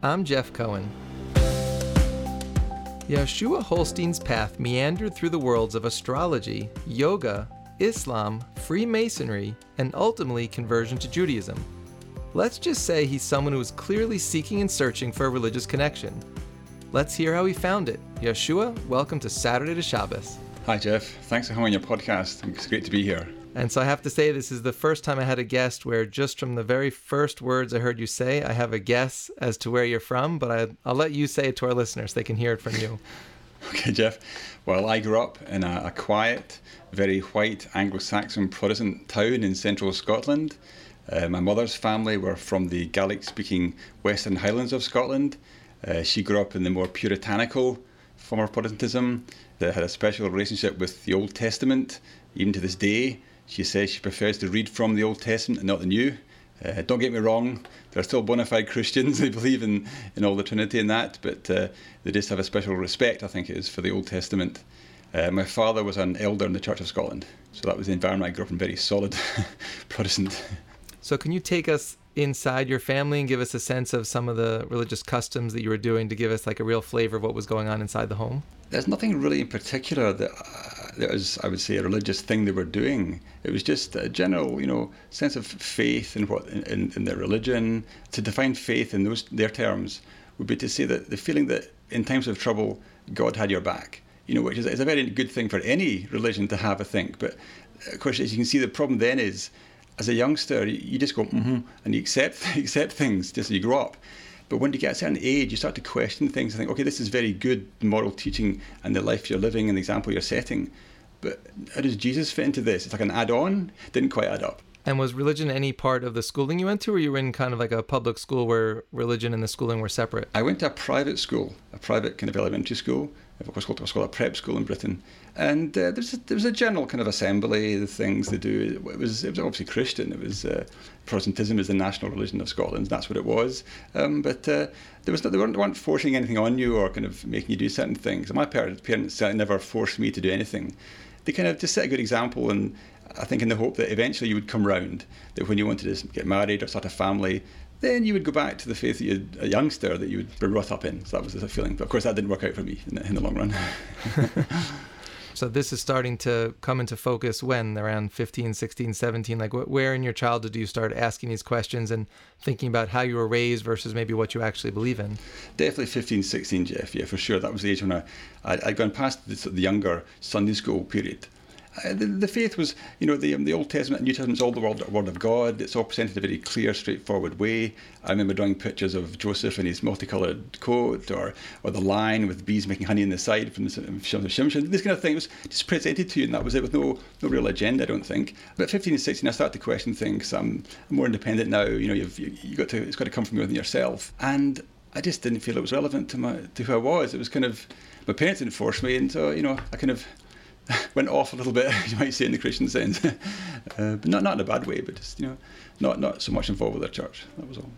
I'm Jeff Cohen. Yehoshua Holstein's path meandered through the worlds of astrology, yoga, Islam, Freemasonry, and ultimately conversion to Judaism. Let's just say he's someone who is clearly seeking and searching for a religious connection. Let's hear how he found it. Yehoshua, welcome to Saturday to Shabbos. Hi, Jeff. Thanks for coming on your podcast. It's great to be here. And so I have to say, this is the first time I had a guest where just from the very first words I heard you say, I have a guess as to where you're from, but I, I'll let you say it to our listeners. They can hear it from you. okay, Jeff. Well, I grew up in a, a quiet, very white Anglo Saxon Protestant town in central Scotland. Uh, my mother's family were from the Gaelic speaking Western Highlands of Scotland. Uh, she grew up in the more puritanical form of Protestantism that had a special relationship with the Old Testament, even to this day. She says she prefers to read from the Old Testament and not the New. Uh, don't get me wrong, they're still bona fide Christians. They believe in, in all the Trinity and that, but uh, they just have a special respect, I think it is, for the Old Testament. Uh, my father was an elder in the Church of Scotland, so that was the environment I grew up in, very solid Protestant. So, can you take us inside your family and give us a sense of some of the religious customs that you were doing to give us like a real flavor of what was going on inside the home? There's nothing really in particular that, uh, was, I would say, a religious thing they were doing. It was just a general, you know, sense of faith in what in, in their religion. To define faith in those their terms would be to say that the feeling that in times of trouble, God had your back. You know, which is, is a very good thing for any religion to have, I think. But of course, as you can see, the problem then is as a youngster, you just go mm-hmm, and you accept accept things just as you grow up. But when you get a certain age, you start to question things and think, okay, this is very good moral teaching and the life you're living and the example you're setting. But how does Jesus fit into this? It's like an add-on. Didn't quite add up. And was religion any part of the schooling you went to, or you were in kind of like a public school where religion and the schooling were separate? I went to a private school, a private kind of elementary school, of course called, called a prep school in Britain. And uh, there's a, there was a general kind of assembly, the things they do. It was it was obviously Christian. It was uh, Protestantism is the national religion of Scotland. That's what it was. Um, but uh, there was they weren't, weren't forcing anything on you or kind of making you do certain things. My parents, parents never forced me to do anything. They kind of just set a good example and I think in the hope that eventually you would come round, that when you wanted to get married or start a family, then you would go back to the faith that you a youngster that you would be brought up in. So that was the feeling. But of course, that didn't work out for me in the, in the long run. so this is starting to come into focus when around 15 16 17 like where in your childhood do you start asking these questions and thinking about how you were raised versus maybe what you actually believe in definitely 15 16 jeff yeah for sure that was the age when i I, i'd gone past the, the younger sunday school period uh, the, the, faith was, you know, the, um, the Old Testament and New Testament is all the word, word of God. It's all presented in a very clear, straightforward way. I remember drawing pictures of Joseph in his multicoloured coat, or or the lion with bees making honey in the side from the Shimshon. This kind of thing was just presented to you, and that was it, with no no real agenda, I don't think. But 15 and 16, I started to question things. I'm, I'm more independent now. You know, you've you, you got to it's got to come from within yourself, and I just didn't feel it was relevant to my to who I was. It was kind of my parents didn't force me, and so you know, I kind of went off a little bit, you might say in the Christian sense, uh, but not not in a bad way, but just you know, not not so much involved with their church. That was all.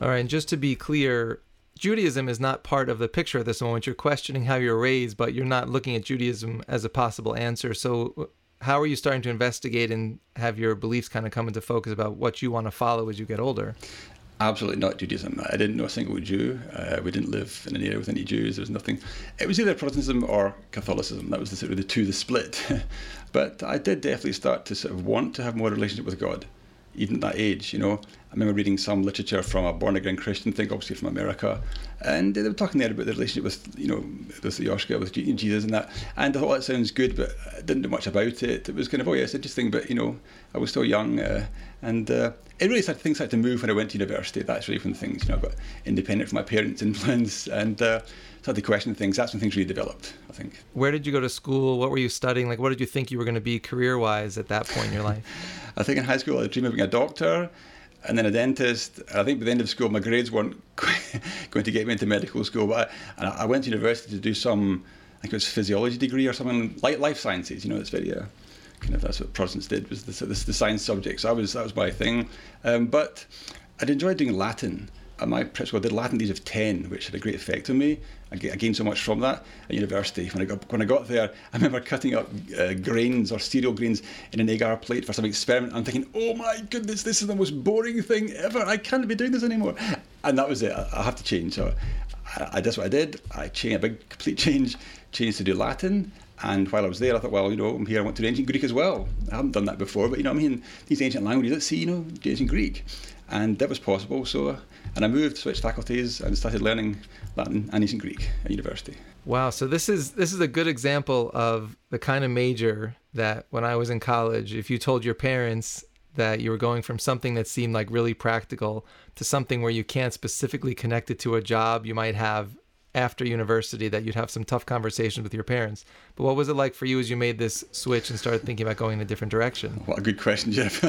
All right, and just to be clear, Judaism is not part of the picture at this moment. You're questioning how you're raised, but you're not looking at Judaism as a possible answer. So, how are you starting to investigate and have your beliefs kind of come into focus about what you want to follow as you get older? Absolutely not Judaism. I didn't know a single Jew. Uh, we didn't live in an area with any Jews. There was nothing. It was either Protestantism or Catholicism. That was the sort of the two, the split. but I did definitely start to sort of want to have more relationship with God, even at that age. You know, I remember reading some literature from a born again Christian thing, obviously from America, and they were talking there about the relationship with, you know, with Yoshka, with Jesus and that. And I thought, oh, that sounds good, but I didn't know much about it. It was kind of, oh, yeah, it's interesting, but, you know, I was still young. Uh, and uh, it really started, things started to move when I went to university. That's really when things, you know, got independent from my parents' influence and uh, started to question things. That's when things really developed, I think. Where did you go to school? What were you studying? Like, what did you think you were going to be career wise at that point in your life? I think in high school I dreamed of being a doctor and then a dentist. I think by the end of school, my grades weren't going to get me into medical school, but I, I, went to university to do some, I think it was physiology degree or something, like life sciences. You know, it's very uh, kind of that's what Protestants did was the, the, the science subjects. I was that was my thing, um, but I'd enjoyed doing Latin. at my prep school, I did Latin at the age of 10, which had a great effect on me. I gained so much from that at university. When I got, when I got there, I remember cutting up uh, grains or cereal grains in an agar plate for some experiment. I'm thinking, oh my goodness, this is the most boring thing ever. I can't be doing this anymore. And that was it. I, have to change. So I, I, that's what I did. I changed a big, complete change, changed to do Latin. And while I was there, I thought, well, you know, I'm here. I want to do ancient Greek as well. I haven't done that before, but you know, I mean, these ancient languages. Let's see, you know, ancient Greek, and that was possible. So and I moved, switched faculties, and started learning Latin and ancient Greek at university. Wow! So this is this is a good example of the kind of major that when I was in college, if you told your parents that you were going from something that seemed like really practical to something where you can't specifically connect it to a job you might have after university that you'd have some tough conversations with your parents. But what was it like for you as you made this switch and started thinking about going in a different direction? What a good question, Jeff.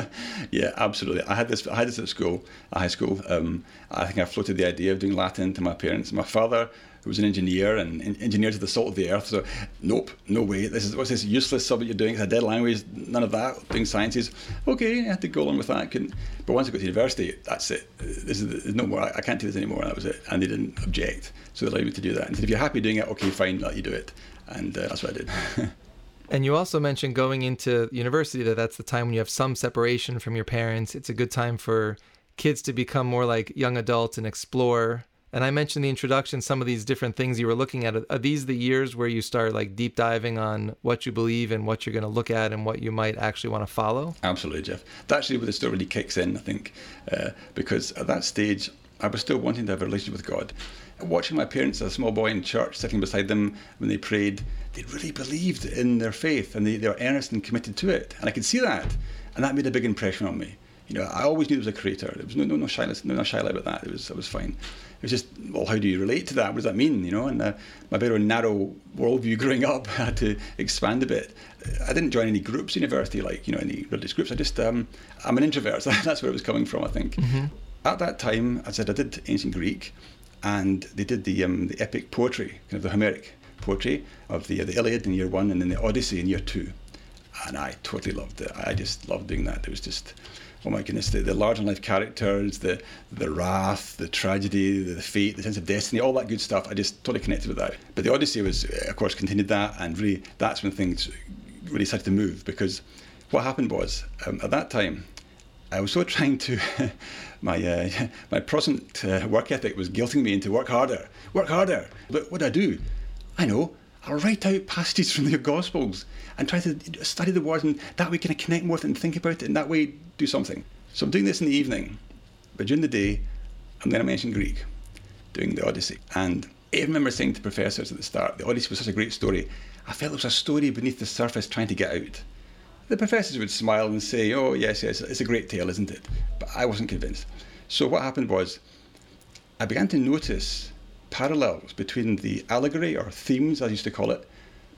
yeah, absolutely. I had this. I had this at school, at high school. Um, I think I floated the idea of doing Latin to my parents. My father who was an engineer and engineered to the salt of the earth. So, nope, no way. This is what's this useless subject you're doing? It's a dead language. None of that. Doing sciences. Okay, I had to go along with that. Couldn't. But once I got to university, that's it. This is there's no more. I can't do this anymore. And that was it. And they didn't object, so they allowed me to do that. And said, if you're happy doing it, okay, fine, let you do it. And uh, that's what I did. And you also mentioned going into university that that's the time when you have some separation from your parents. It's a good time for kids to become more like young adults and explore and I mentioned the introduction, some of these different things you were looking at. Are these the years where you start like deep diving on what you believe and what you're going to look at and what you might actually want to follow? Absolutely, Jeff. That's actually where the story really kicks in, I think, uh, because at that stage, I was still wanting to have a relationship with God. Watching my parents as a small boy in church, sitting beside them when they prayed, they really believed in their faith and they, they were earnest and committed to it. And I could see that. And that made a big impression on me. You know, I always knew there was a creator. There was no, no, no shyness, no, no shy about that. It was, it was fine it was just, well, how do you relate to that? What does that mean? You know, and uh, my very narrow worldview growing up had to expand a bit. I didn't join any groups university, like you know, any religious groups. I just, um, I'm an introvert. So that's where it was coming from, I think. Mm-hmm. At that time, I said I did ancient Greek, and they did the um, the epic poetry, kind of the Homeric poetry of the the Iliad in year one, and then the Odyssey in year two, and I totally loved it. I just loved doing that. It was just oh my goodness, the, the large life characters, the the wrath, the tragedy, the, the fate, the sense of destiny, all that good stuff. I just totally connected with that. But the Odyssey was, of course, continued that, and really that's when things really started to move because what happened was um, at that time. I was so trying to, my uh, my Protestant uh, work ethic was guilting me into work harder, work harder. But what do I do? I know, I'll write out passages from the Gospels and try to study the words, and that way kind of connect more with it and think about it, and that way do something. So I'm doing this in the evening, but during the day, I'm going to mention Greek, doing the Odyssey. And I remember saying to professors at the start, the Odyssey was such a great story. I felt there was a story beneath the surface trying to get out. The professors would smile and say, Oh, yes, yes, it's a great tale, isn't it? But I wasn't convinced. So what happened was, I began to notice parallels between the allegory, or themes, as I used to call it,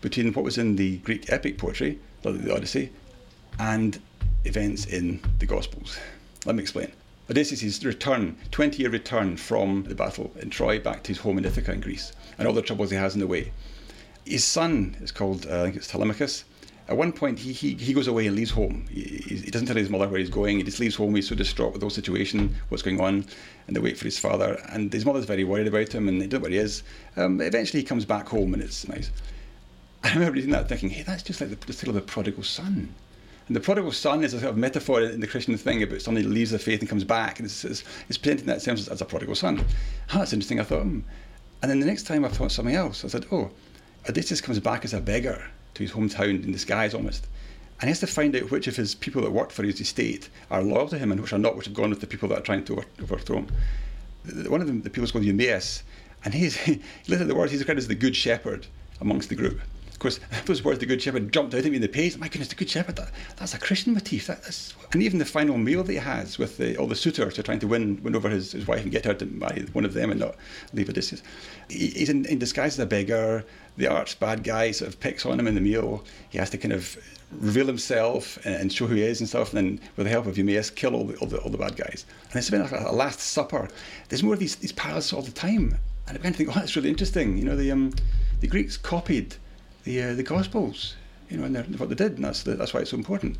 between what was in the Greek epic poetry, the Odyssey, and events in the Gospels. Let me explain. Odysseus' return, 20 year return from the battle in Troy back to his home in Ithaca in Greece, and all the troubles he has in the way. His son is called, uh, I think it's Telemachus. At one point, he, he, he goes away and leaves home. He, he doesn't tell his mother where he's going. He just leaves home. He's so distraught with the whole situation, what's going on, and they wait for his father. And his mother's very worried about him, and they don't know where he is. Um, eventually, he comes back home, and it's nice. I remember reading that thinking, hey, that's just like the, the tale of the prodigal son. And the prodigal son is a sort of metaphor in the Christian thing about somebody leaves the faith and comes back. And it's, it's, it's presented in that sense as a prodigal son. Oh, that's interesting. I thought, hmm. And then the next time I thought something else. I said, oh, Odysseus comes back as a beggar to his hometown in disguise almost. And he has to find out which of his people that worked for his estate are loyal to him and which are not, which have gone with the people that are trying to overthrow him. One of them, the people is called Eumaeus, and he's, he at the words, he's described as the good shepherd amongst the group course, those words, the Good Shepherd, jumped out at me in the page. My goodness, the Good Shepherd, that, that's a Christian motif. That, that's, and even the final meal that he has with the, all the suitors who are trying to win, win over his, his wife and get her to marry one of them and not leave Odysseus. He, he's in, in disguise as a beggar. The arch bad guy sort of picks on him in the meal. He has to kind of reveal himself and, show who he is and stuff, and then with the help of Eumaeus, kill all the, all the, all the bad guys. And it's been like a, a last supper. There's more of these, these parallels all the time. And I began to think, oh, that's really interesting. You know, the, um, the Greeks copied the uh, the Gospels, you know, and what they did, and that's the, that's why it's so important.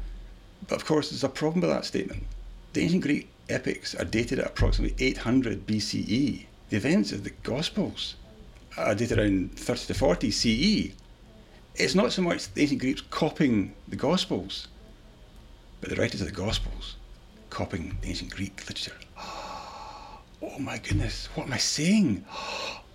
But of course, there's a problem with that statement. The ancient Greek epics are dated at approximately 800 BCE. The events of the Gospels are dated around 30 to 40 CE. It's not so much the ancient Greeks copying the Gospels, but the writers of the Gospels copying the ancient Greek literature. Oh my goodness, what am I saying?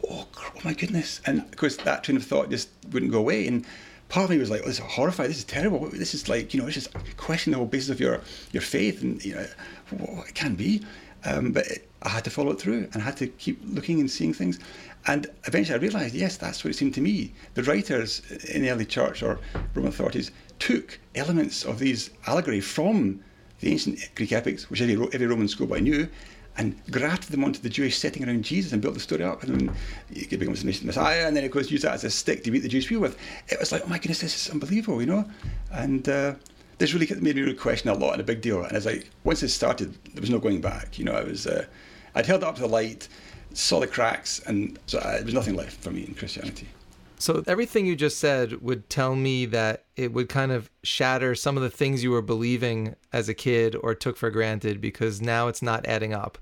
Oh, oh my goodness. And of course, that train of thought just wouldn't go away. And part of me was like, oh, this is horrified. This is terrible. This is like, you know, it's just questioning the whole basis of your, your faith. And, you know, what it can be. Um, but it, I had to follow it through and I had to keep looking and seeing things. And eventually I realized, yes, that's what it seemed to me. The writers in the early church or Roman authorities took elements of these allegory from the ancient Greek epics, which every, every Roman schoolboy knew, and grafted them onto the Jewish setting around Jesus and built the story up. And then he becomes the Messiah, and then of course use that as a stick to beat the Jewish people with. It was like, oh my goodness, this is unbelievable, you know. And uh, this really made me question a lot and a big deal. And it's like once it started, there was no going back. You know, I was uh, I'd held up to the light, saw the cracks, and so uh, there was nothing left for me in Christianity. So everything you just said would tell me that it would kind of shatter some of the things you were believing as a kid or took for granted because now it's not adding up.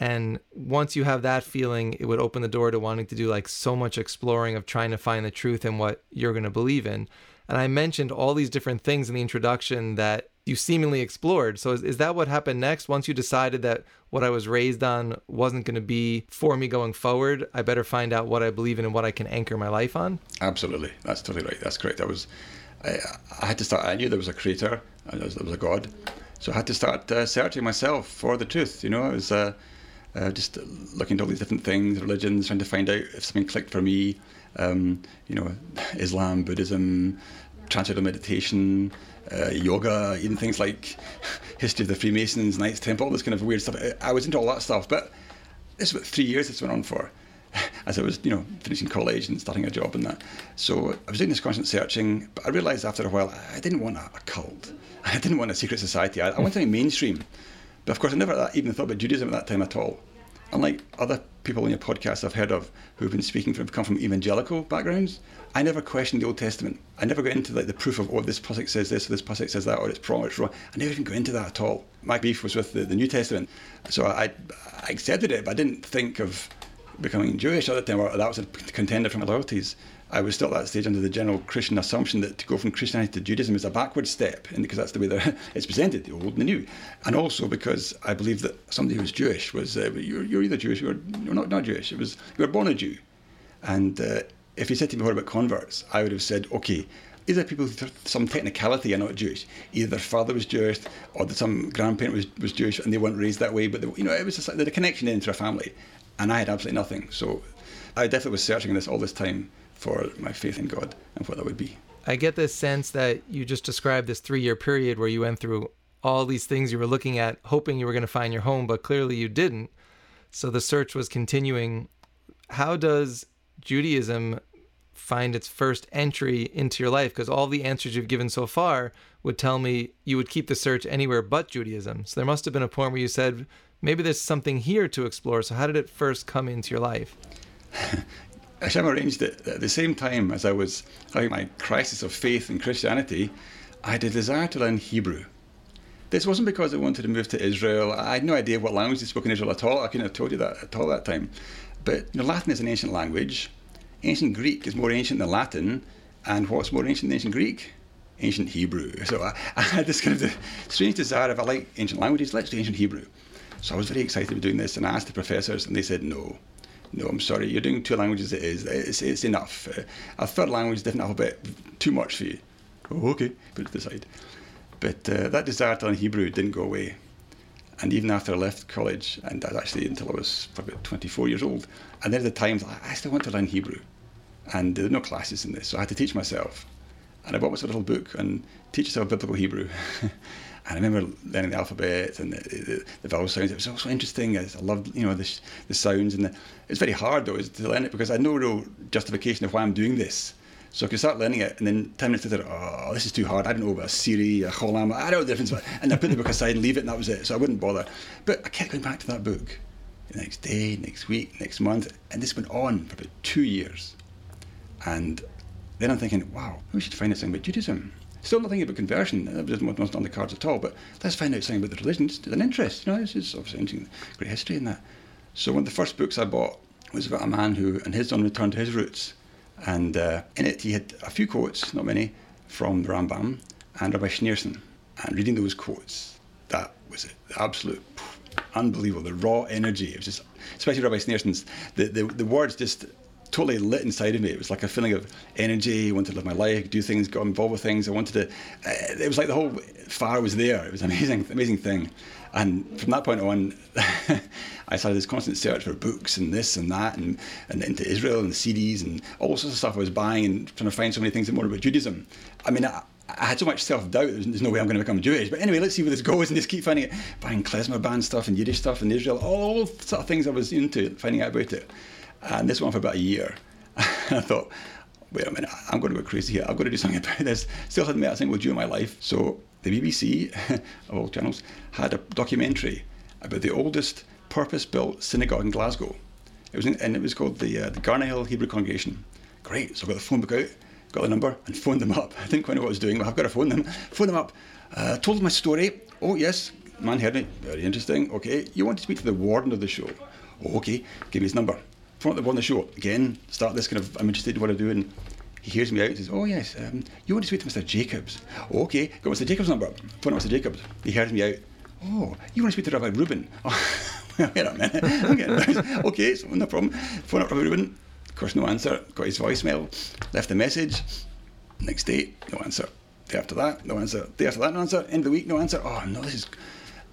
And once you have that feeling, it would open the door to wanting to do like so much exploring of trying to find the truth and what you're going to believe in. And I mentioned all these different things in the introduction that you seemingly explored. So is, is that what happened next? Once you decided that what I was raised on wasn't going to be for me going forward, I better find out what I believe in and what I can anchor my life on? Absolutely. That's totally right. That's correct. I was, I, I had to start, I knew there was a creator, was, there was a God. So I had to start uh, searching myself for the truth. You know, I was uh, uh, just looking at all these different things, religions, trying to find out if something clicked for me. Um, you know, Islam, Buddhism, transcendental meditation, uh, yoga, even things like history of the Freemasons, Knights Temple, all this kind of weird stuff. I was into all that stuff, but this was about three years this went on for, as I was, you know, finishing college and starting a job and that. So I was doing this constant searching, but I realised after a while I didn't want a, a cult. I didn't want a secret society. I, I wanted something mainstream. But of course, I never even thought about Judaism at that time at all. Unlike other people on your podcast I've heard of who've been speaking from come from evangelical backgrounds, I never questioned the Old Testament. I never got into like the proof of oh this passage says this or this passage says that or it's wrong or it's wrong. I never even got into that at all. My beef was with the, the New Testament, so I, I accepted it, but I didn't think of becoming Jewish at the time. Or that was a contender for my loyalties. I was still at that stage under the general Christian assumption that to go from Christianity to Judaism is a backward step, because that's the way it's presented, the old and the new. And also because I believe that somebody who's Jewish was uh, you're, you're either Jewish or you're not not Jewish. It was you were born a Jew, and uh, if you said to me what about converts, I would have said, okay, these are people with some technicality are not Jewish. Either their father was Jewish or that some grandparent was, was Jewish and they weren't raised that way. But they, you know, it was just like the connection into a family, and I had absolutely nothing. So I definitely was searching this all this time for my faith in God and what that would be. I get this sense that you just described this three year period where you went through all these things you were looking at, hoping you were going to find your home, but clearly you didn't. So the search was continuing. How does Judaism find its first entry into your life? Because all the answers you've given so far would tell me you would keep the search anywhere but Judaism. So there must have been a point where you said, maybe there's something here to explore. So how did it first come into your life? Hashem arranged it at the same time as I was having my crisis of faith in Christianity, I had a desire to learn Hebrew. This wasn't because I wanted to move to Israel. I had no idea what language they spoke in Israel at all. I couldn't have told you that at all that time. But you know, Latin is an ancient language. Ancient Greek is more ancient than Latin. And what's more ancient than ancient Greek? Ancient Hebrew. So I, I had this kind of strange desire if I like ancient languages, let's do ancient Hebrew. So I was very excited about doing this and I asked the professors, and they said no no, I'm sorry, you're doing two languages, it is. It's, it's enough. Uh, a third language, is different alphabet, too much for you. Oh, okay, put it aside. But uh, that desire to learn Hebrew didn't go away. And even after I left college, and actually until I was about 24 years old, and there are the times I still want to learn Hebrew. And there were no classes in this, so I had to teach myself. And I bought myself a little book and teach yourself biblical Hebrew. And I remember learning the alphabet and the, the, the vowel sounds. It was also interesting. I loved, you know, the, the sounds. And it's very hard, though, to learn it because I had no real justification of why I'm doing this. So I could start learning it, and then 10 minutes later, oh, this is too hard. I don't know about Tzeirei, a Cholam, I don't know the difference. And I put the book aside and leave it, and that was it. So I wouldn't bother. But I kept going back to that book the next day, next week, next month. And this went on for about two years. And then I'm thinking, wow, we should find out something about Judaism. Still nothing about conversion. That wasn't on the cards at all. But let's find out something about the religion. It's an interest. You know, this is obviously interesting, great history in that. So one of the first books I bought was about a man who, and his own return to his roots. And uh, in it, he had a few quotes, not many, from Rambam and Rabbi Schneerson. And reading those quotes, that was the absolute unbelievable. The raw energy. It was just, especially Rabbi Schneerson's, the, the, the words just totally lit inside of me. It was like a feeling of energy. I wanted to live my life, do things, get involved with things. I wanted to. Uh, it was like the whole fire was there. It was an amazing, amazing thing. And from that point on, I started this constant search for books and this and that, and, and into Israel and the CDs and all sorts of stuff I was buying and trying to find so many things that more about Judaism. I mean, I, I had so much self doubt. There's, there's, no way I'm going to become Jewish. But anyway, let's see where this goes and just keep finding it. Buying klezmer band stuff and Yiddish stuff in Israel, all sort of things I was into, finding out about it. And this went on for about a year. I thought, wait a minute, I'm going to go crazy here. I've got to do something about this. Still hadn't met a single Jew in my life. So the BBC, of all channels, had a documentary about the oldest purpose-built synagogue in Glasgow. It was in, and it was called the, uh, the Hebrew Congregation. Great. So I got the phone book out, got the number, and phoned them up. I didn't quite know what I was doing, but I've got to phone them. Phone them up. Uh, told them my story. Oh yes, man heard me. Very interesting. Okay, you want to speak to the warden of the shul? Oh, okay. Give me his number front of on the show again, start this kind of, I'm interested in what I do, and he hears me out and says, Oh, yes, um, you want to speak to Mr. Jacobs? Oh, okay, got Mr. Jacobs' number. Phone up Mr. Jacobs. He hears me out. Oh, you want to speak to Rabbi Rubin? Oh, wait a minute. okay, okay, so no problem. Phone up Rabbi Rubin. Of course, no answer. Got his voicemail. Left the message. Next day, no answer. Day after that, no answer. Day after that, no answer. End of the week, no answer. Oh, no, this is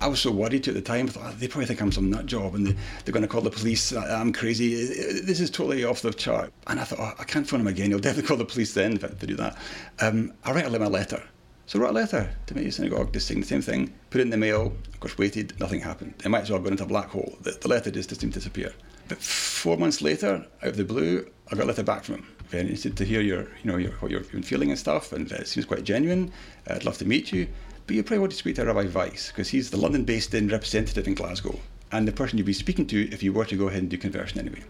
I was so worried at the time. I thought, oh, they probably think I'm some nut job and they, are going to call the police. Uh, I'm crazy. Uh, uh, this is totally off the chart. And I thought, oh, I can't phone him again. He'll definitely call the police then if I to do that. Um, I'll write a letter. So I wrote a letter to my synagogue, just saying the same thing, put it in the mail, of course waited, nothing happened. It might as well have gone into a black hole. The, the letter just, just seemed to disappear. But four months later, out of the blue, I got a letter back from him. Very interested to hear your, you know, your, what you've been feeling and stuff, and it seems quite genuine. I'd love to meet you. But you probably want to speak to Rabbi Weiss because he's the London based in representative in Glasgow and the person you'd be speaking to if you were to go ahead and do conversion anyway.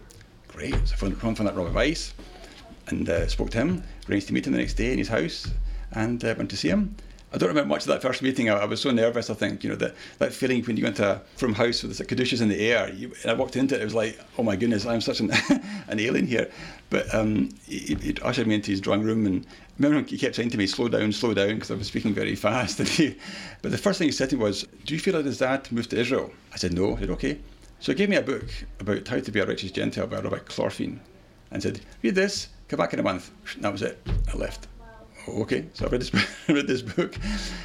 Great. So I found, found that Rabbi Weiss and uh, spoke to him, arranged to meet him the next day in his house and uh, went to see him. I don't remember much of that first meeting. I, I, was so nervous. I think you know that that feeling when you go into from house with the kedusha in the air. You, and I walked into it. It was like, oh my goodness, I'm such an, an alien here. But um, he, he, ushered me into his drawing room, and remember he kept saying to me, "Slow down, slow down," because I was speaking very fast. And he, but the first thing he said to me was, "Do you feel like his dad moved to Israel?" I said, "No." He said, "Okay." So he gave me a book about how to be a righteous Gentile by Rabbi Clorfene, and said, "Read this. Come back in a month." And that was it. I left okay, so I read this, read this book,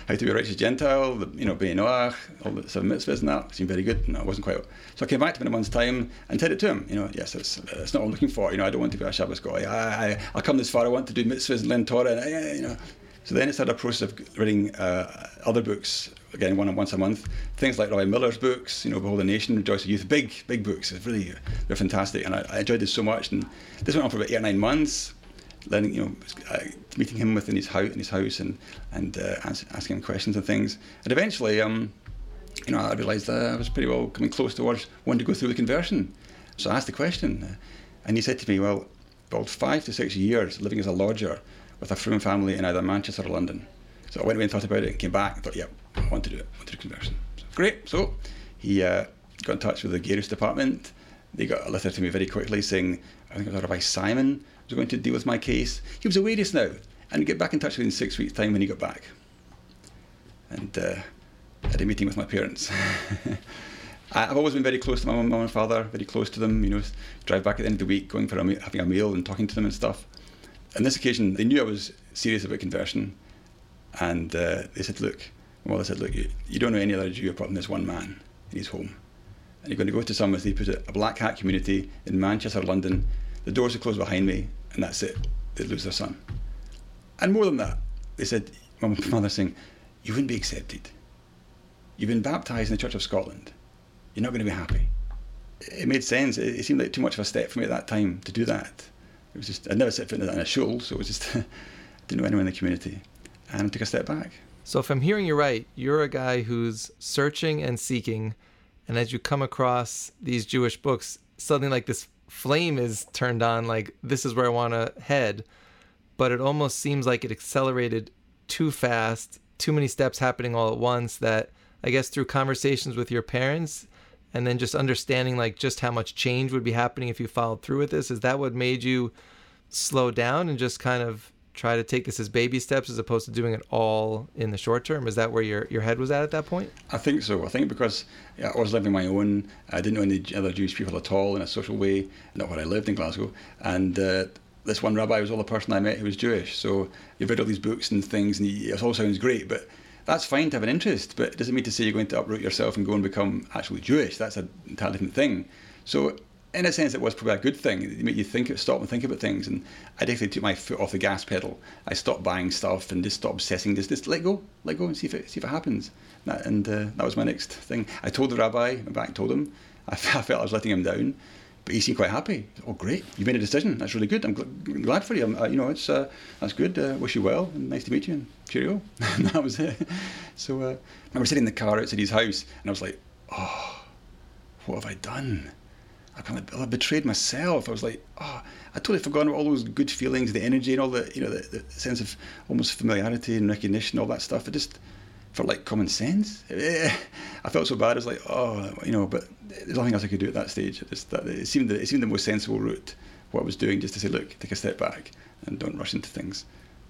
How to Be a Righteous Gentile, the, you know, B'nai Noach, all the seven mitzvahs and that, seemed very good. It wasn't quite. So I came back to him in a month's time and said it to him, you know, yes, it's not what I'm looking for. You know, I don't want to be a Shabbos guy. I, I, I'll come this far, I want to do mitzvahs and learn Torah, and, I, you know. So then it started a process of reading uh, other books, again, one once a month. Things like Rabbi Miller's books, you know, Behold the Nation, Rejoice the Youth, big, big books. It's really, they're fantastic. And I, I enjoyed this so much. And this went on for about eight or nine months learning, you know, uh, meeting him within his house, in his house, and and uh, asking him questions and things. And eventually, um, you know, I realised that I was pretty well coming close towards wanting to go through the conversion. So I asked the question, uh, and he said to me, "Well, about five to six years living as a lodger with a frum family in either Manchester or London." So I went away and thought about it, and came back and thought, "Yep, I want to do it. I want to do conversion." So, great. So he uh, got in touch with the Gerus department. They got a letter to me very quickly saying, I think it was Rabbi Simon was going to deal with my case. He was away just now, and get back in touch with in six weeks' time when he got back. And uh, had a meeting with my parents. I've always been very close to my mum and father, very close to them. You know, drive back at the end of the week, going for a, having a meal and talking to them and stuff. On this occasion, they knew I was serious about conversion, and uh, they said, "Look," my mother said, "Look, you, you don't know any other Jew apart from this one man in his home, and you're going to go to some, as they put it, a black hat community in Manchester, London, the doors are closed behind me, and that's it. They lose their son. And more than that, they said, my mother saying, You wouldn't be accepted. You've been baptized in the Church of Scotland. You're not going to be happy. It made sense. It, seemed like too much of a step for me at that time to do that. It was just, I'd never set foot in a shul, so it was just, I didn't know anyone in the community. And I took a step back. So, if I'm hearing you right, you're a guy who's searching and seeking, and as you come across these Jewish books, something like this flame is turned on like this is where I want to head. But it almost seems like it accelerated too fast, too many steps happening all at once that I guess through conversations with your parents and then just understanding like just how much change would be happening if you followed through with this is that what made you slow down and just kind of try to take this as baby steps as opposed to doing it all in the short term? Is that where your, your head was at at that point? I think so. I think because I was living my own, I didn't know any other Jewish people at all in a social way, not where I lived in Glasgow. And uh, this one rabbi was all the person I met who was Jewish. So you've read all these books and things, and it all sounds great, but that's fine to have an interest, but it doesn't mean to say you're going to uproot yourself and go and become actually Jewish. That's an entirely different thing. So in a sense, it was probably a good thing. It made you think, stop and think about things. And I definitely took my foot off the gas pedal. I stopped buying stuff and just stopped obsessing. Just, just let go, let go, and see if it, see if it happens. That, and uh, that was my next thing. I told the rabbi, back and told him. I, felt I was letting him down, but he seemed quite happy. Oh, great! You made a decision. That's really good. I'm gl- glad for you. Uh, you know, it's uh, that's good. Uh, wish you well. And nice to meet you. And cheerio. and that was it. So uh, I remember sitting in the car outside his house, and I was like, oh, what have I done? I kind of I betrayed myself. I was like, ah, oh, I totally forgotten all those good feelings, the energy, and all the you know the, the sense of almost familiarity and recognition, all that stuff. It just felt like common sense. Eh, eh, I felt so bad. I was like, oh, you know, but there's nothing else I could do at that stage. It just it seemed it seemed the most sensible route. What I was doing, just to say, look, take a step back and don't rush into things.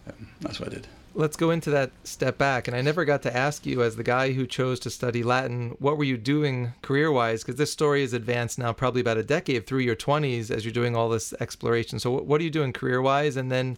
Um, that's what I did let's go into that step back. And I never got to ask you, as the guy who chose to study Latin, what were you doing career wise? Because this story is advanced now probably about a decade through your 20s as you're doing all this exploration. So, what are you doing career wise? And then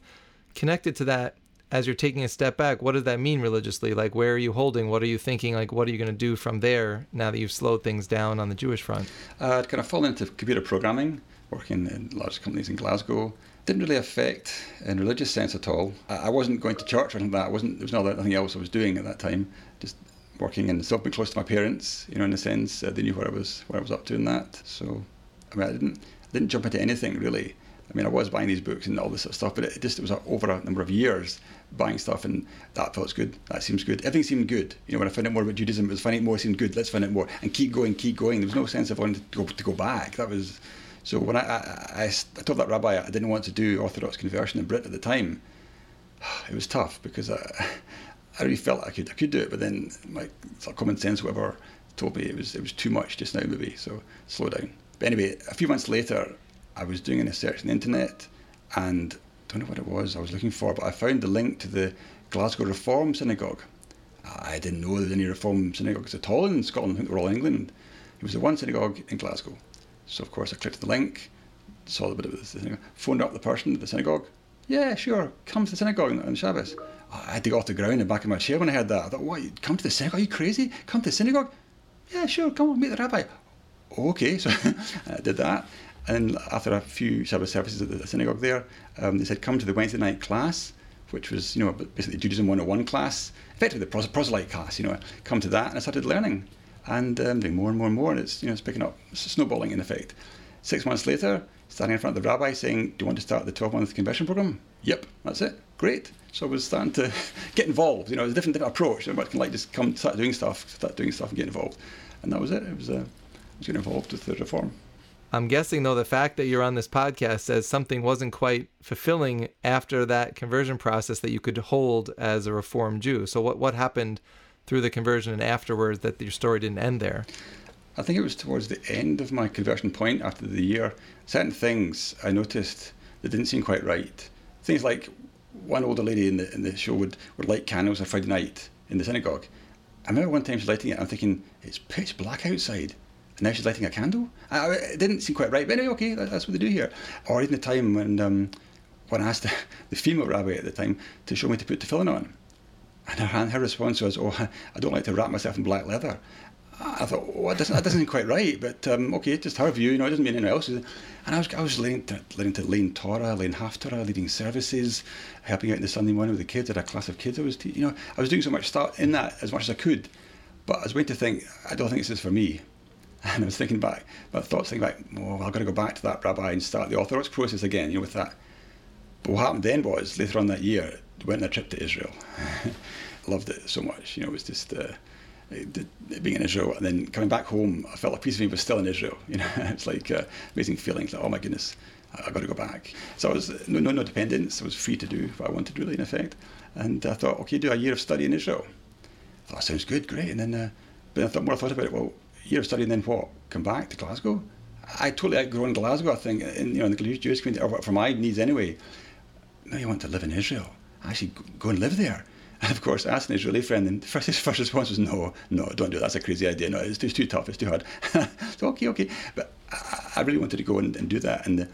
connected to that, as you're taking a step back, what does that mean religiously? Like, where are you holding? What are you thinking? Like, what are you going to do from there now that you've slowed things down on the Jewish front? Uh, I'd kind of fallen into computer programming, working in large companies in Glasgow didn't really affect in religious sense at all. I, wasn't going to church or anything like that. I wasn't. There was nothing else I was doing at that time. Just working and still being close to my parents. You know, in a sense, uh, they knew what I was what I was up to in that. So, I mean, I didn't I didn't jump into anything really. I mean, I was buying these books and all this sort of stuff, but it just it was over a number of years buying stuff, and that felt good. That seems good. Everything seemed good. You know, when I found out more about Judaism, it was finding more seemed good. Let's find out more and keep going, keep going. There was no sense of wanting to go to go back. That was so when I, I, I, told that rabbi I didn't want to do Orthodox conversion in Britain at the time, it was tough because I, I really felt I could I could do it, but then my sort of common sense, whatever, told me it was it was too much just now, maybe. So slow down. But anyway, a few months later, I was doing a search on the internet, and I don't know what it was I was looking for, but I found the link to the Glasgow Reform Synagogue. I didn't know there was any Reform synagogues at all in Scotland. I think they were all England. It was the one synagogue in Glasgow. So of course I clicked the link, saw a bit of the phoned up the person at the synagogue. Yeah, sure, come to the synagogue on, Shabbos. I had to go off the ground and back in my chair when I heard that. I thought, what, come to the synagogue? Are you crazy? Come to the synagogue? Yeah, sure, come on, meet the rabbi. Okay, so I did that. And after a few Shabbos services at the synagogue there, um, they said, come to the Wednesday night class, which was, you know, basically Judaism 101 class, effectively the proselyte class, you know, come to that. And I started learning and um, doing more and more and more, and it's you know it's picking up, it's snowballing in effect. Six months later, standing in front of the rabbi saying, "Do you want to start the 12-month conversion program?" Yep, that's it. Great. So I was starting to get involved. You know, it was a different, different approach. I can like just come start doing stuff, start doing stuff, and get involved, and that was it. It was uh, I was getting involved with the reform. I'm guessing though the fact that you're on this podcast says something wasn't quite fulfilling after that conversion process that you could hold as a reformed Jew. So what what happened through the conversion and afterwards that your story didn't end there? I think it was towards the end of my conversion point after the year. Certain things I noticed that didn't seem quite right. Things like one older lady in the in the shul would, would light candles on Friday night in the synagogue. I remember one time she's lighting it, I'm thinking, it's pitch black outside. And now she's lighting a candle? I, it didn't seem quite right, but anyway, okay, that's what they do here. Or even the time when um, when I asked the, the female rabbi at the time to show me to put tefillin on. And her, her response was, "Oh, I don't like to wrap myself in black leather." I thought, "Oh, that doesn't, that doesn't quite right." But um, okay, just her view. You know, it doesn't mean anyone else's. And I was, I was learning to, learning to learn Torah, learn Haftarah, leading services, helping out in the Sunday morning with the kids. I had a class of kids. I was, you know, I was doing so much stuff in that as much as I could. But I was waiting to think, I don't think this is for me. And I was thinking back, my thoughts thinking back, oh, I've got to go back to that rabbi and start the Orthodox process again, you know, with that. But what happened then was, later on that year, went on a trip to Israel. loved it so much. You know, it was just uh, being in Israel and then coming back home. I felt a piece of me was still in Israel. You know, it's like uh, amazing feelings. Like, oh my goodness, I've got to go back. So I was no, no, no dependence. I was free to do what I wanted, really, in effect. And I thought, okay, do a year of study in Israel. I thought, sounds good, great. And then, uh, but I thought more I thought about it. Well, year of study, and then what? Come back to Glasgow? I totally outgrown Glasgow. I think, in, you know, in the Jewish community, or for my needs anyway. Now you want to live in Israel? Actually, go and live there. And of course, I asked an Israeli friend, and first, his first response was, no, no, don't do that. That's a crazy idea. No, it's too, it's too tough. It's too hard. so, okay, okay. But I, I really wanted to go and, and do that. And the,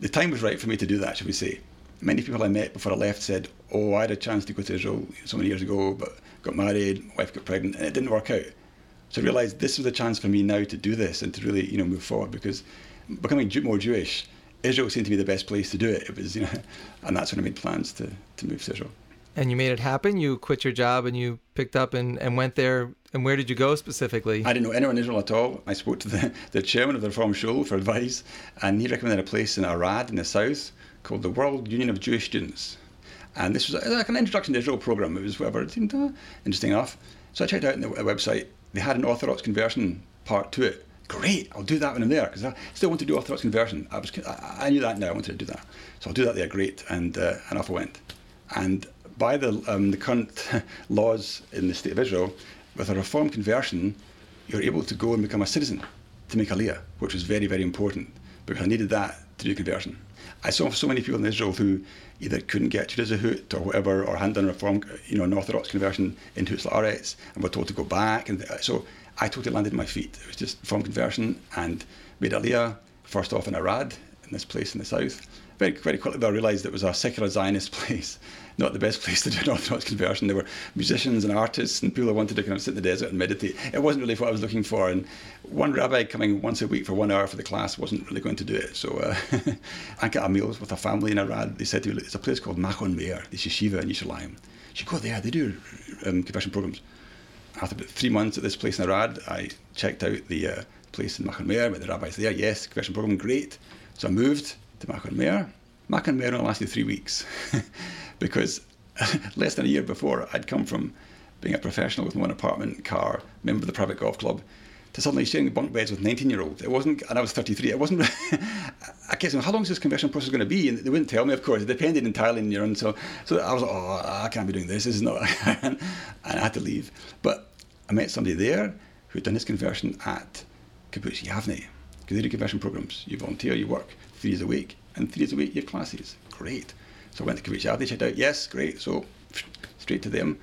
the time was right for me to do that, shall we say. Many people I met before I left said, oh, I had a chance to go to Israel so many years ago, but got married, my wife got pregnant, and it didn't work out. So I realised this was a chance for me now to do this and to really, you know, move forward because becoming more Jewish, Israel seemed to be the best place to do it. It was, you know, and that's when I made plans to, to move to Israel. And you made it happen. You quit your job and you picked up and, and went there. And where did you go specifically? I didn't know anyone in Israel at all. I spoke to the, the chairman of the Reform Shul for advice, and he recommended a place in Arad in the south called the World Union of Jewish Students. And this was like an introduction to Israel program. It was whatever, it seemed uh, interesting enough. So I checked out on the website. They had an Orthodox conversion part to it. Great, I'll do that when I'm there because I still want to do Orthodox conversion. I was, I, knew that now. I wanted to do that, so I'll do that there. Great, and uh, and off I went. And by the, um, the current laws in the state of Israel, with a reform conversion, you're able to go and become a citizen to make aliyah, which was very, very important because I needed that to do conversion. I saw so many people in Israel who either couldn't get to Zahut or whatever, or hadn't done a reform, you know, an Orthodox conversion into Hutz and were told to go back. And so I totally landed my feet. It was just from conversion and made aliyah, first off in Arad, in this place in the south. Very, very quickly, though, I realised it was a secular Zionist place not the best place to do an Orthodox conversion. There were musicians and artists and people who wanted to kind of sit in the desert and meditate. It wasn't really what I was looking for. And one rabbi coming once a week for one hour for the class wasn't really going to do it. So uh, I got a meal with a family in Arad. They said to me, there's a place called Machon Meir, the yeshiva in Yerushalayim. Should go there. They do um, conversion programs. After about three months at this place in Arad, I checked out the uh, place in Machon Meir, with the rabbis there. Yes, conversion program, great. So I moved to. Machon Meir only lasted three weeks. because less than a year before, I'd come from being a professional with one apartment, car, member of the private golf club, to suddenly sharing bunk beds with 19 year olds. It wasn't, and I was 33, it wasn't, I saying, how long is this conversion process going to be? And they wouldn't tell me, of course. It depended entirely on your own. So, so I was like, oh, I can't be doing this. This is not, and I had to leave. But I met somebody there who'd done his conversion at. Because they do conversion programs. You volunteer, you work three days a week, and three days a week you have classes. Great. So I went to Kibbutz They checked out, yes, great. So straight to them.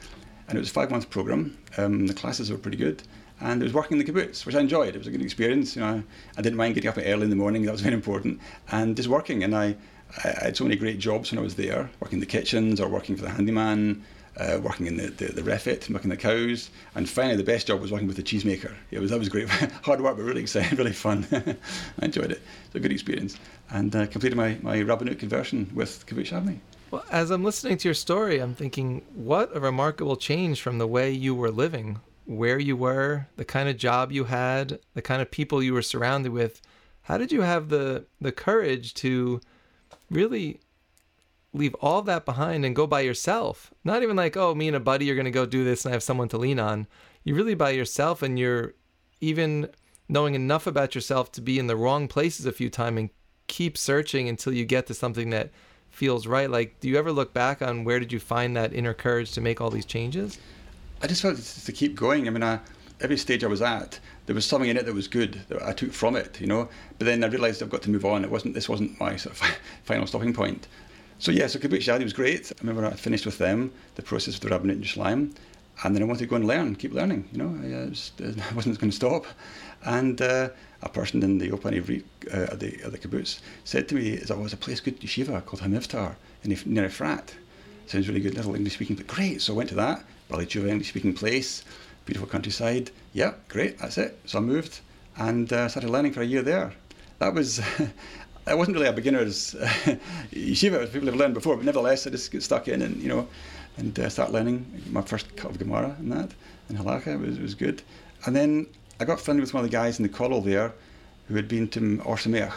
And it was a five month program. Um, the classes were pretty good. And it was working in the kibbutz, which I enjoyed. It was a good experience. You know, I didn't mind getting up early in the morning. That was very important. And just working. And I, I had so many great jobs when I was there, working in the kitchens or working for the handyman, uh, working in the, the, the refit, milking the cows, and finally the best job was working with the cheesemaker. It was that was great, hard work but really exciting, really fun. I enjoyed it. It was a good experience, and uh, completed my my rabbinate conversion with Kibbutz Shavni. Well, as I'm listening to your story, I'm thinking, what a remarkable change from the way you were living, where you were, the kind of job you had, the kind of people you were surrounded with. How did you have the the courage to really leave all that behind and go by yourself. Not even like, oh, me and a buddy are going to go do this and I have someone to lean on. You're really by yourself and you're even knowing enough about yourself to be in the wrong places a few times and keep searching until you get to something that feels right. Like, do you ever look back on where did you find that inner courage to make all these changes? I just felt to keep going. I mean, I, every stage I was at, there was something in it that was good that I took from it, you know. But then I realised I've got to move on. It wasn't. This wasn't my sort of final stopping point. So yeah, so Kibbutz Shadi was great. I remember I finished with them, the process of the rabbinate in Yerushalayim, and then I wanted to go and learn, keep learning. You know, I, just, uh, I wasn't going to stop. And uh, a person in the Open Ivri uh, at, the, at the kibbutz said to me, "There was a place good yeshiva called Hamivtar in near Efrat. Sounds really good, little English speaking, but great." So I went to that, English speaking place, beautiful countryside. Yeah, great, that's it. So I moved and uh, started learning for a year there. That was I wasn't really a beginner's yeshiva, people have learned before, but nevertheless, I just get stuck in and, you know, and uh, start learning my first cut of Gemara and that, and Halakha, was, was good. And then I got friendly with one of the guys in the kollel there who had been to Or Sameach.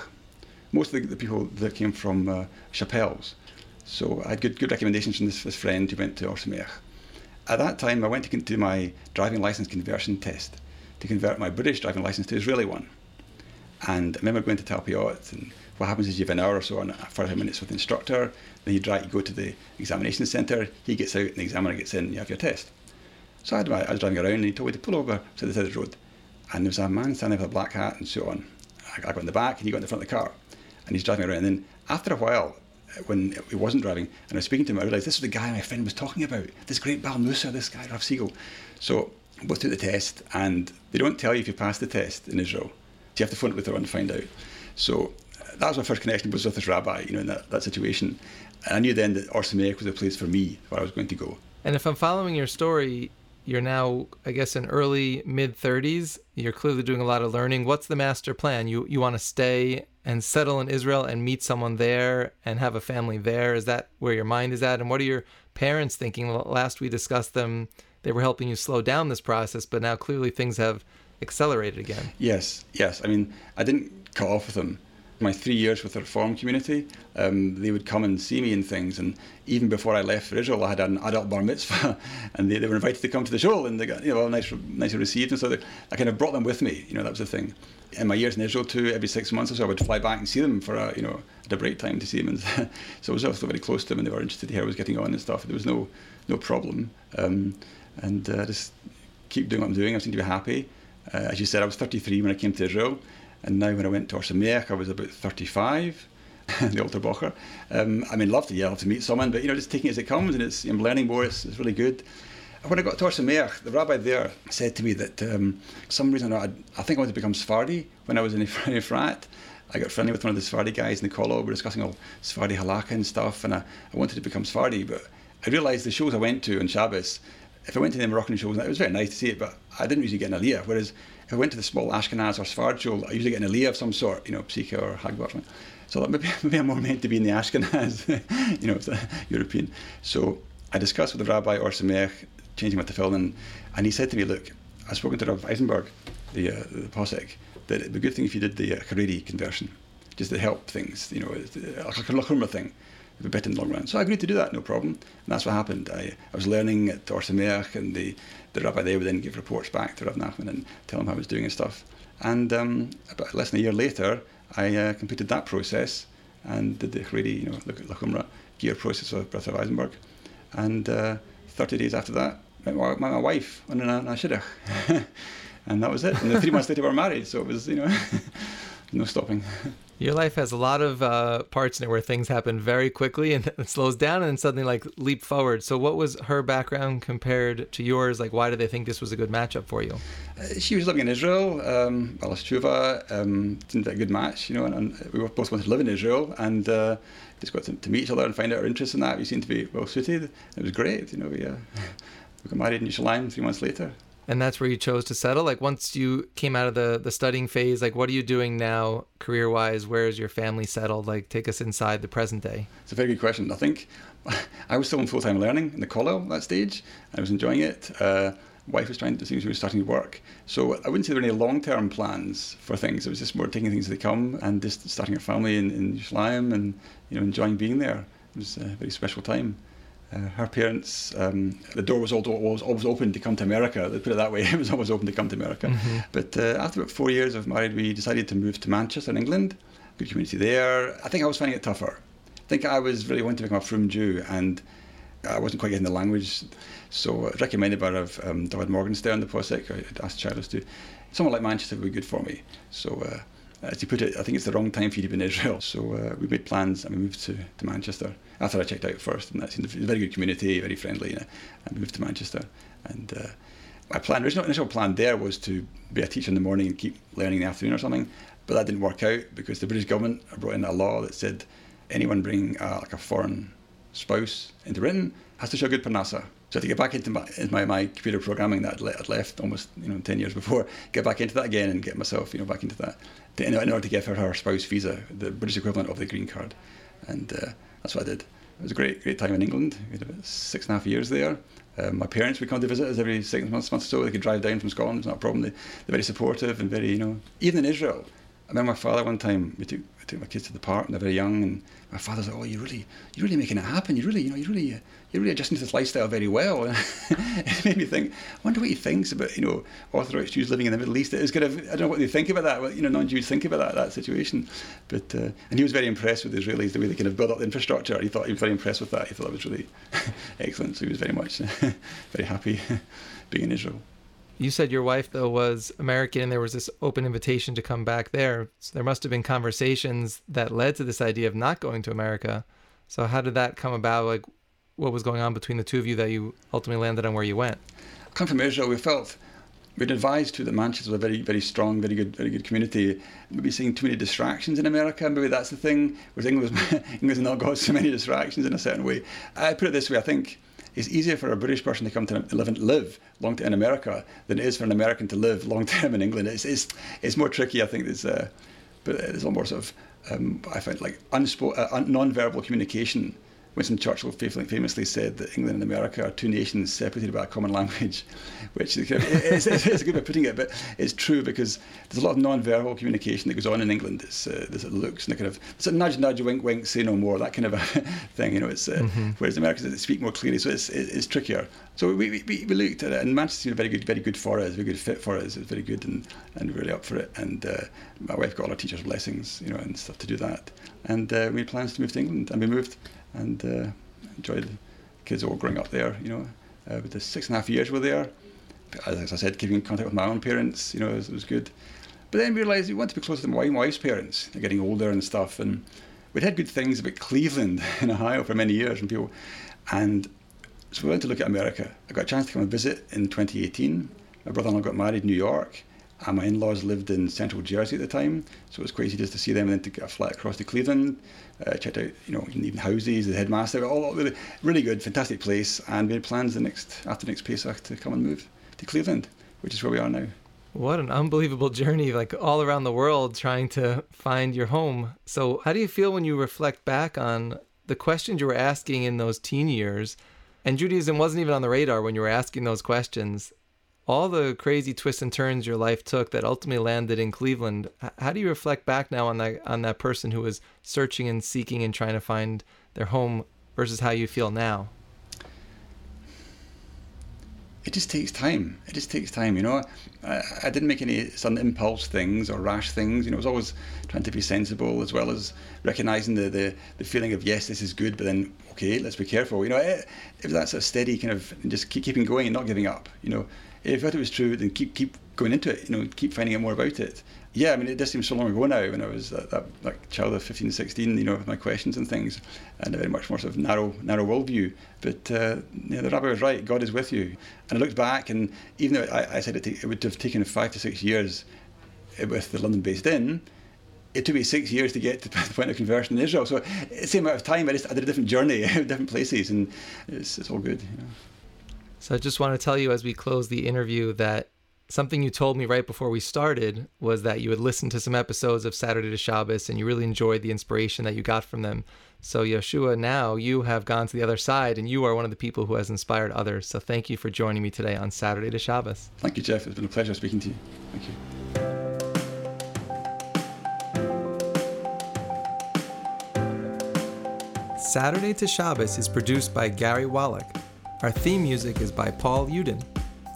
Most of the, the, people that came from uh, Chapelles. So I had good, good recommendations from this, this friend who went to Or Sameach. At that time, I went to do my driving license conversion test to convert my British driving license to Israeli one. And I remember going to Talpiot and what happens is you have an hour or so on 45 minutes with the instructor. Then you, drive, you go to the examination centre. He gets out, and the examiner gets in. And you have your test. So I, had, I was driving around, and he told me to pull over to the side of the road. And there was a man standing with a black hat and so on. I got in the back, and he got in the front of the car. And he's driving around. And then after a while, when he wasn't driving, and I was speaking to him, I realised this was the guy my friend was talking about. This great Bal Musa, this guy, Rav Siegel. So both took the test, and they don't tell you if you pass the test in Israel. So you have to phone it with her and find out. So that was my first connection was with this rabbi, you know, in that, that situation. And I knew then that Or Sameach was the place for me where I was going to go. And if I'm following your story, you're now, I guess, in early mid 30s. You're clearly doing a lot of learning. What's the master plan? You you want to stay and settle in Israel and meet someone there and have a family there? Is that where your mind is at? And what are your parents thinking? Last we discussed them, they were helping you slow down this process, but now clearly things have accelerated again. Yes, yes. I mean, I didn't cut off with them my three years with the Reform community, um, they would come and see me and things. And even before I left for Israel, I had an adult bar mitzvah, and they, they were invited to come to the show, and they got you know nice, nicely received. And so they, I kind of brought them with me. You know, that was the thing. In my years in Israel too, every six months or so, I would fly back and see them for a you know a break time to see them. And so I was also very close to them, and they were interested to hear I was getting on and stuff. There was no no problem, um, and uh, just keep doing what I'm doing. I seem to be happy. Uh, as you said, I was 33 when I came to Israel. And now when I went to Or I was about 35, the Alter Bocher. Um, I mean, love to, yeah, love to meet someone, but, you know, just taking it as it comes, and it's, learning more, it's, it's really good. And When I got to Or the rabbi there said to me that um, some reason I, I think I wanted to become Sephardi when I was in a, frat. I got friendly with one of the Sephardi guys in the kollel. We were discussing all Sephardi halakha and stuff, and I, I wanted to become Sephardi, but I realised the shows I went to on Shabbos, if I went to the Moroccan shows, it was very nice to see it, but I didn't usually get an aliyah. Whereas if I went to the small Ashkenaz or Sfard I usually get an aliyah of some sort, you know, Pesicha or Hagbah. So maybe, maybe I'm more meant to be in the Ashkenaz, you know, European. So I discussed with the rabbi Or Sameach, changing my tefillin, and, and he said to me, look, I've spoken to Rav Eisenberg, the, uh, the that it'd be a good thing if you did the uh, Haredi conversion, just to help things, you know, like a thing be better in the long run. So I agreed to do that, no problem. And that's what happened. I, I was learning at Or Sameach, and the, the rabbi there would then give reports back to Rav Nachman and tell him how I was doing and stuff. And um, about less than a year later, I uh, completed that process and did the Haredi, you know, Lachumra giyur process with Brother Eisenberg. And uh, 30 days after that, met my, my wife on a, a shidduch. and that was it. And then three months later, we were married. So it was, you know, no stopping. Your life has a lot of uh, parts in it where things happen very quickly and it slows down and then suddenly like leap forward. So, what was her background compared to yours? Like, why did they think this was a good matchup for you? Uh, she was living in Israel, um, Chuva, um, didn't a good match, you know, and, and, we both wanted to live in Israel and uh, just got to, to, meet each other and find out our interests in that. We seemed to be well suited. It was great, you know. We, uh, we got married in Yerushalayim three months later and that's where you chose to settle? Like once you came out of the the studying phase like what are you doing now career wise where is your family settled? Like take us inside the present day. It's a very good question i think. I was still in full-time learning in the kollel at that stage. I was enjoying it. Uh, wife was trying to see she was starting to work. So i wouldn't say there were any long-term plans for things. It was just more taking things as they come and just starting a family in, in Yerushalayim and you know enjoying being there. It was a very special time uh, her parents, um, the door was always, always open to come to America. Let's put it that way. it was always open to come to America. Mm-hmm. But uh, after about four years of married, we decided to move to Manchester in England. Good community there. I think I was finding it tougher. I think I was really wanting to become a frum Jew, and I wasn't quite getting the language. So I recommended by um, David Morgenstern, the posek. I asked Charles to. Someone like Manchester would be good for me. So uh, as you put it, I think it's the wrong time for you to be in Israel. So uh, we made plans and we moved to, to Manchester after I checked out first. And that seemed a very good community, very friendly. And we moved to Manchester. And uh, my plan, original initial plan there was to be a teacher in the morning and keep learning in the afternoon or something. But that didn't work out because the British government brought in a law that said anyone bringing uh, like a foreign spouse into Britain has to show good parnasa. So to get back into my, into my, my computer programming that I'd left almost you know 10 years before, get back into that again and get myself you know back into that in, in order to give her her spouse visa, the British equivalent of the green card. And uh, that's what I did. It was a great, great time in England. We had about six and a half years there. Um, my parents would come to visit us every six months, months or so. They could drive down from Scotland. It's not a problem. They, are very supportive and very, you know, even in Israel, remember my father one time, we took, I took my kids to the park and they're very young, and my father's like, "Oh, you really, you're really making it happen. You really, you know, you really, you're really adjusting to this lifestyle very well." And it made me think. I wonder what he thinks about, you know, Orthodox Jews living in the Middle East. It was kind of, I don't know what they think about that. What, you know, non-Jews think about that that situation. But uh, and he was very impressed with the Israelis, the way they kind of built up the infrastructure. He thought he was very impressed with that. He thought that was really excellent. So he was very much very happy being in Israel. You said your wife though was American and there was this open invitation to come back there. So there must have been conversations that led to this idea of not going to America. So how did that come about? Like what was going on between the two of you that you ultimately landed on where you went? Come from Israel. We felt we'd advised too that Manchester was a very, very strong, very good, very good community. Maybe seeing too many distractions in America. Maybe that's the thing. Whereas England, England's not got so many distractions in a certain way. I put it this way. I think it's easier for a British person to come to live, live long in America than it is for an American to live long term in England. It's, it's, it's more tricky, I think. There's, uh, but there's a lot more sort of, um, I find, like unspo- uh, non-verbal communication Winston Churchill famously said that England and America are two nations separated by a common language, which is, is, is a good way of putting it, but it's true because there's a lot of non-verbal communication that goes on in England. It's, uh, there's looks and a kind of it's a nudge, nudge, wink, wink, say no more, that kind of a thing. You know, it's uh, mm-hmm. whereas Americans speak more clearly, so it's, it's trickier. So we, we, we looked at it, and Manchester very good, very good for us, very good fit for us. It was very good and, and really up for it. And uh, my wife got all her teachers' blessings, you know, and stuff to do that. And uh, we had plans to move to England, and we moved and uh, enjoyed the kids all growing up there. You know, uh, the six and a half years we were there, as I said, keeping in contact with my own parents, you know, it was, it was good. But then we realised we wanted to be closer to my wife's parents. They're getting older and stuff, and we'd had good things about Cleveland in Ohio for many years, and people, and so we went to look at America. I got a chance to come and visit in 2018. My brother-in-law got married in New York, and my in-laws lived in central Jersey at the time, so it was easy just to see them and then to get a flight across to Cleveland. Uh, checked out, you know, even houses, the headmaster, all really, really good, fantastic place. And we had plans the next after next Pesach to come and move to Cleveland, which is where we are now. What an unbelievable journey, like all around the world trying to find your home. So, how do you feel when you reflect back on the questions you were asking in those teen years? And Judaism wasn't even on the radar when you were asking those questions all the crazy twists and turns your life took that ultimately landed in Cleveland. How do you reflect back now on that on that person who was searching and seeking and trying to find their home versus how you feel now? It just takes time. It just takes time, you know. I, I didn't make any sudden impulse things or rash things. You know, I was always trying to be sensible as well as recognizing the, the, the feeling of yes, this is good, but then okay, let's be careful. You know, if that's a steady kind of just keep keeping going and not giving up. You know, if it was true, then keep keep going into it. You know, keep finding out more about it. Yeah, I mean, it does seem so long ago now when I was that, that like child of 15, 16, you know, with my questions and things, and a very much more sort of narrow, narrow worldview. But uh, yeah, the rabbi was right. God is with you. And I looked back, and even though I, I said it, it would have taken five to six years with the London Beth Din, it took me six years to get to the point of conversion in Israel. So same amount of time, I just did a different journey, different places, and it's, it's all good. You know. So I just want to tell you as we close the interview that something you told me right before we started was that you had listened to some episodes of Saturday to Shabbos and you really enjoyed the inspiration that you got from them. So Yehoshua, now you have gone to the other side and you are one of the people who has inspired others. So thank you for joining me today on Saturday to Shabbos. Thank you, Jeff. It's been a pleasure speaking to you. Thank you. Saturday to Shabbos is produced by Gary Wallach. Our theme music is by Paul Uden.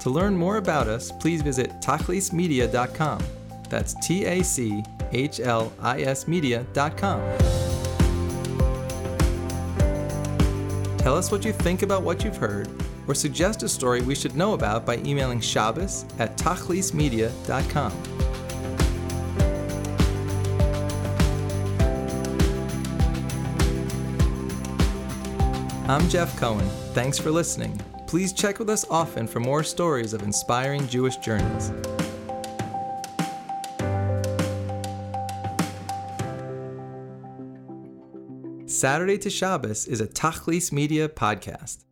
To learn more about us, please visit tachlismedia.com. That's T A C H L I S media.com. Tell us what you think about what you've heard, or suggest a story we should know about by emailing Shabbos at tachlismedia.com. I'm Jeff Cohen. Thanks for listening. Please check with us often for more stories of inspiring Jewish journeys. Saturday to Shabbos is a Tachlis Media podcast.